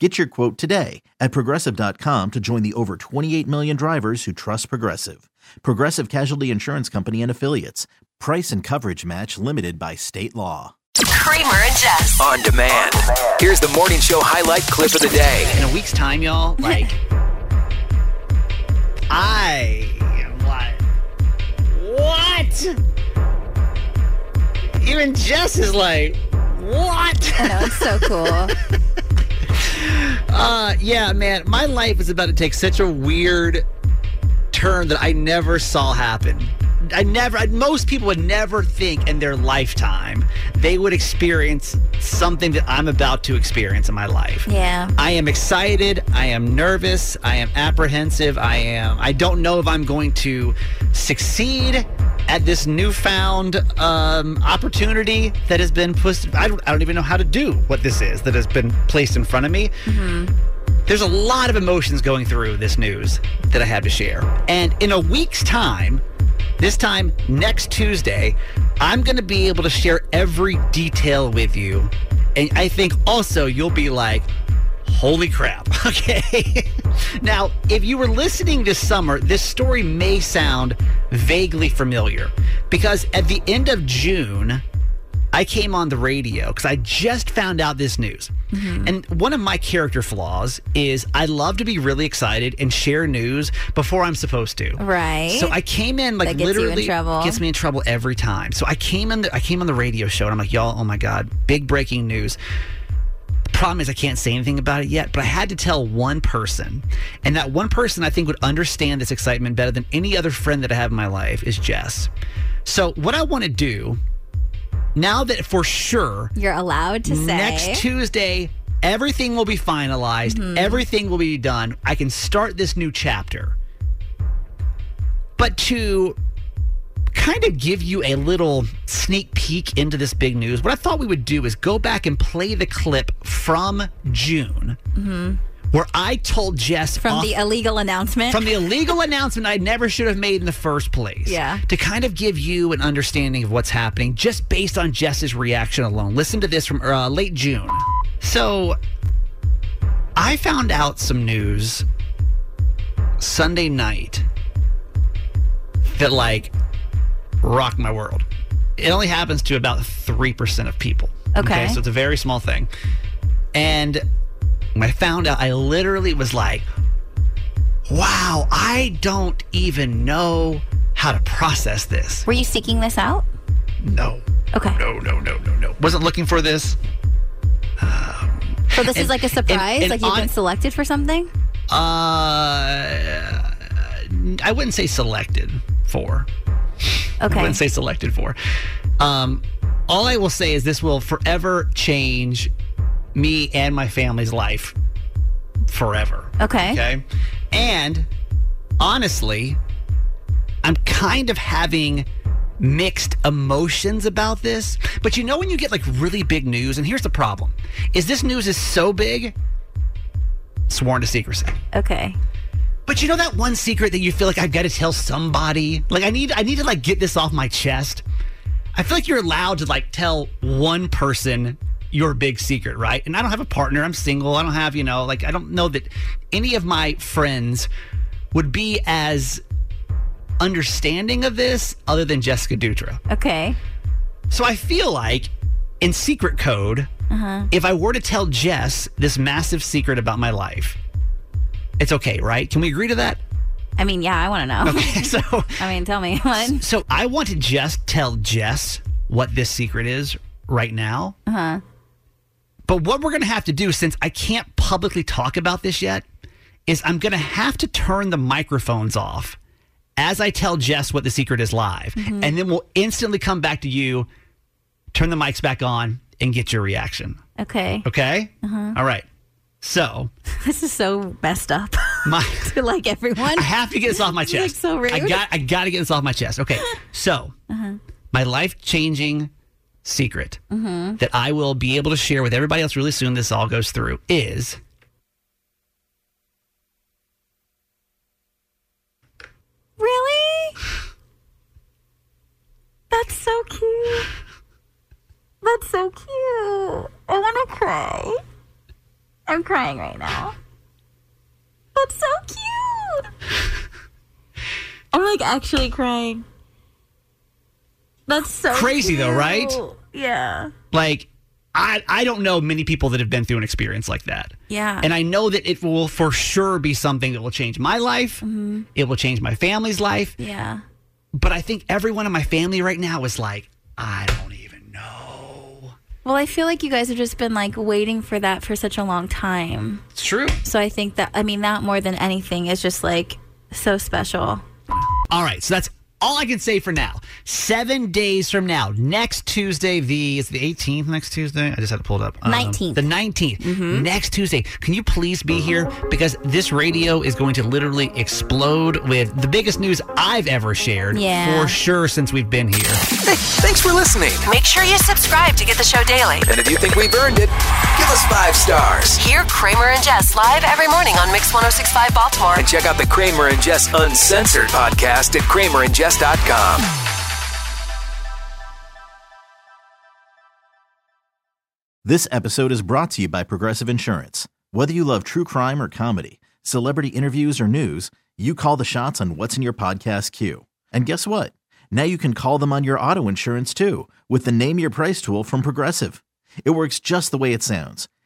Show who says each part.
Speaker 1: Get your quote today at progressive.com to join the over 28 million drivers who trust Progressive. Progressive Casualty Insurance Company and Affiliates. Price and coverage match limited by state law.
Speaker 2: Kramer and Jess.
Speaker 3: On demand. Here's the morning show highlight clip of the day.
Speaker 4: in a week's time, y'all, like I am like, what? Even Jess is like, what?
Speaker 5: I know, it's so cool.
Speaker 4: Uh, yeah, man, my life is about to take such a weird turn that I never saw happen. I never, I, most people would never think in their lifetime they would experience something that I'm about to experience in my life.
Speaker 5: Yeah.
Speaker 4: I am excited. I am nervous. I am apprehensive. I am. I don't know if I'm going to succeed at this newfound um, opportunity that has been pushed. I don't, I don't even know how to do what this is that has been placed in front of me. There's a lot of emotions going through this news that I have to share. And in a week's time, this time next Tuesday, I'm going to be able to share every detail with you. And I think also you'll be like, holy crap. Okay. now, if you were listening this summer, this story may sound vaguely familiar because at the end of June, I came on the radio because I just found out this news. Mm-hmm. And one of my character flaws is I love to be really excited and share news before I'm supposed to.
Speaker 5: Right.
Speaker 4: So I came in like
Speaker 5: That gets
Speaker 4: literally
Speaker 5: trouble.
Speaker 4: gets me in trouble every time. So I came in the I came on the radio show and I'm like, y'all, oh my god, big breaking news. Problem is I can't say anything about it yet, but I had to tell one person. And that one person I think would understand this excitement better than any other friend that I have in my life is Jess. So what I want to do now that for sure
Speaker 5: You're allowed to say.
Speaker 4: next Tuesday, everything will be finalized, mm-hmm. everything will be done. I can start this new chapter. But to kind of give you a little sneak peek into this big news, what I thought we would do is go back and play the clip from June where I told Jess
Speaker 5: from
Speaker 4: off-
Speaker 5: the illegal announcement.
Speaker 4: from the illegal announcement I never should have made in the first place.
Speaker 5: Yeah.
Speaker 4: To kind of give you an understanding of what's happening just based on Jess's reaction alone. Listen to this from uh, late June. So I found out some news Sunday night that like rocked my world. It only happens to about 3% of people.
Speaker 5: Okay.
Speaker 4: So it's a very small thing. And when I found out, I literally was like, wow, I don't even know how to process this.
Speaker 5: Were you seeking this out?
Speaker 4: No.
Speaker 5: Okay.
Speaker 4: No, no, no, no, no. Wasn't looking for this.
Speaker 5: So this is like a surprise?
Speaker 4: and
Speaker 5: like you've
Speaker 4: on-
Speaker 5: been selected for something?
Speaker 4: Uh, I wouldn't say selected for. I
Speaker 5: Okay.
Speaker 4: wouldn't say selected for. Um, all I will say is this will forever change me and my family's life forever.
Speaker 5: Okay.
Speaker 4: Okay. And honestly, I'm kind of having mixed emotions about this. But you know when you get like really big news, and here's the problem: is this news is so big, sworn to secrecy.
Speaker 5: Okay.
Speaker 4: But you know that one secret that you feel like I've got to tell somebody? Like I need I need to like get this off my chest. I feel like you're allowed to like tell one person your big secret, right? And I don't have a partner. I'm single. I don't have, you know, like I don't know that any of my friends would be as understanding of this other than Jessica Dutra.
Speaker 5: Okay.
Speaker 4: So I feel like in secret code, uh-huh. if I were to tell Jess this massive secret about my life, it's okay, right? Can we agree to that?
Speaker 5: I mean, yeah, I want to know.
Speaker 4: Okay, so
Speaker 5: I mean, tell me what.
Speaker 4: so I want to just tell Jess what this secret is right now. Uh huh. But what we're going to have to do, since I can't publicly talk about this yet, is I'm going to have to turn the microphones off as I tell Jess what the secret is live, and then we'll instantly come back to you, turn the mics back on, and get your reaction.
Speaker 5: Okay.
Speaker 4: Okay. Uh-huh. All right. So
Speaker 5: This is so messed up.
Speaker 4: my.
Speaker 5: to like everyone.
Speaker 4: I have to get this off my
Speaker 5: like,
Speaker 4: chest.
Speaker 5: so rude.
Speaker 4: I got I got to get this off my chest. Okay. So,
Speaker 5: Uh-huh.
Speaker 4: my life-changing secret
Speaker 5: Mm-hmm.
Speaker 4: that I will be able to share with everybody else really soon this all goes through is
Speaker 5: Really? That's so cute. That's so cute. I want to cry. I'm crying right now. That's so cute. I'm like actually crying. That's so
Speaker 4: Crazy though, right?
Speaker 5: Yeah.
Speaker 4: like I I don't know many people that have been through an experience like that.
Speaker 5: Yeah.
Speaker 4: And I know that it will for sure be something that will change my life.
Speaker 5: Mm-hmm.
Speaker 4: It will change my family's life.
Speaker 5: yeah.
Speaker 4: But I think everyone in my family right now is like, I don't even.
Speaker 5: Well, I feel like you guys have just been like waiting for that for such a long time.
Speaker 4: It's true.
Speaker 5: So I think that I mean that more than anything is just like so special.
Speaker 4: All right, so that's all I can say for now. Seven days from now, next Tuesday, the is the 18th next Tuesday. I just had to pull it up. Um,
Speaker 5: 19th.
Speaker 4: The 19th. Next Tuesday. Can you please be here because this radio is going to literally explode with the biggest news I've ever shared
Speaker 5: Yeah.
Speaker 4: for sure since we've been here.
Speaker 3: Hey, thanks for listening.
Speaker 2: Make sure you subscribe to get the show daily.
Speaker 3: And if you think we've earned it, give us five stars.
Speaker 2: Hear Kramer and Jess live every morning on Mix 1065 Baltimore.
Speaker 3: And check out the Kramer and Jess Uncensored podcast at kramerandjess.com.
Speaker 1: This episode is brought to you by Progressive Insurance. Whether you love true crime or comedy, celebrity interviews or news, you call the shots on what's in your podcast queue. And guess what? Now you can call them on your auto insurance too with the Name Your Price tool from Progressive. It works just the way it sounds.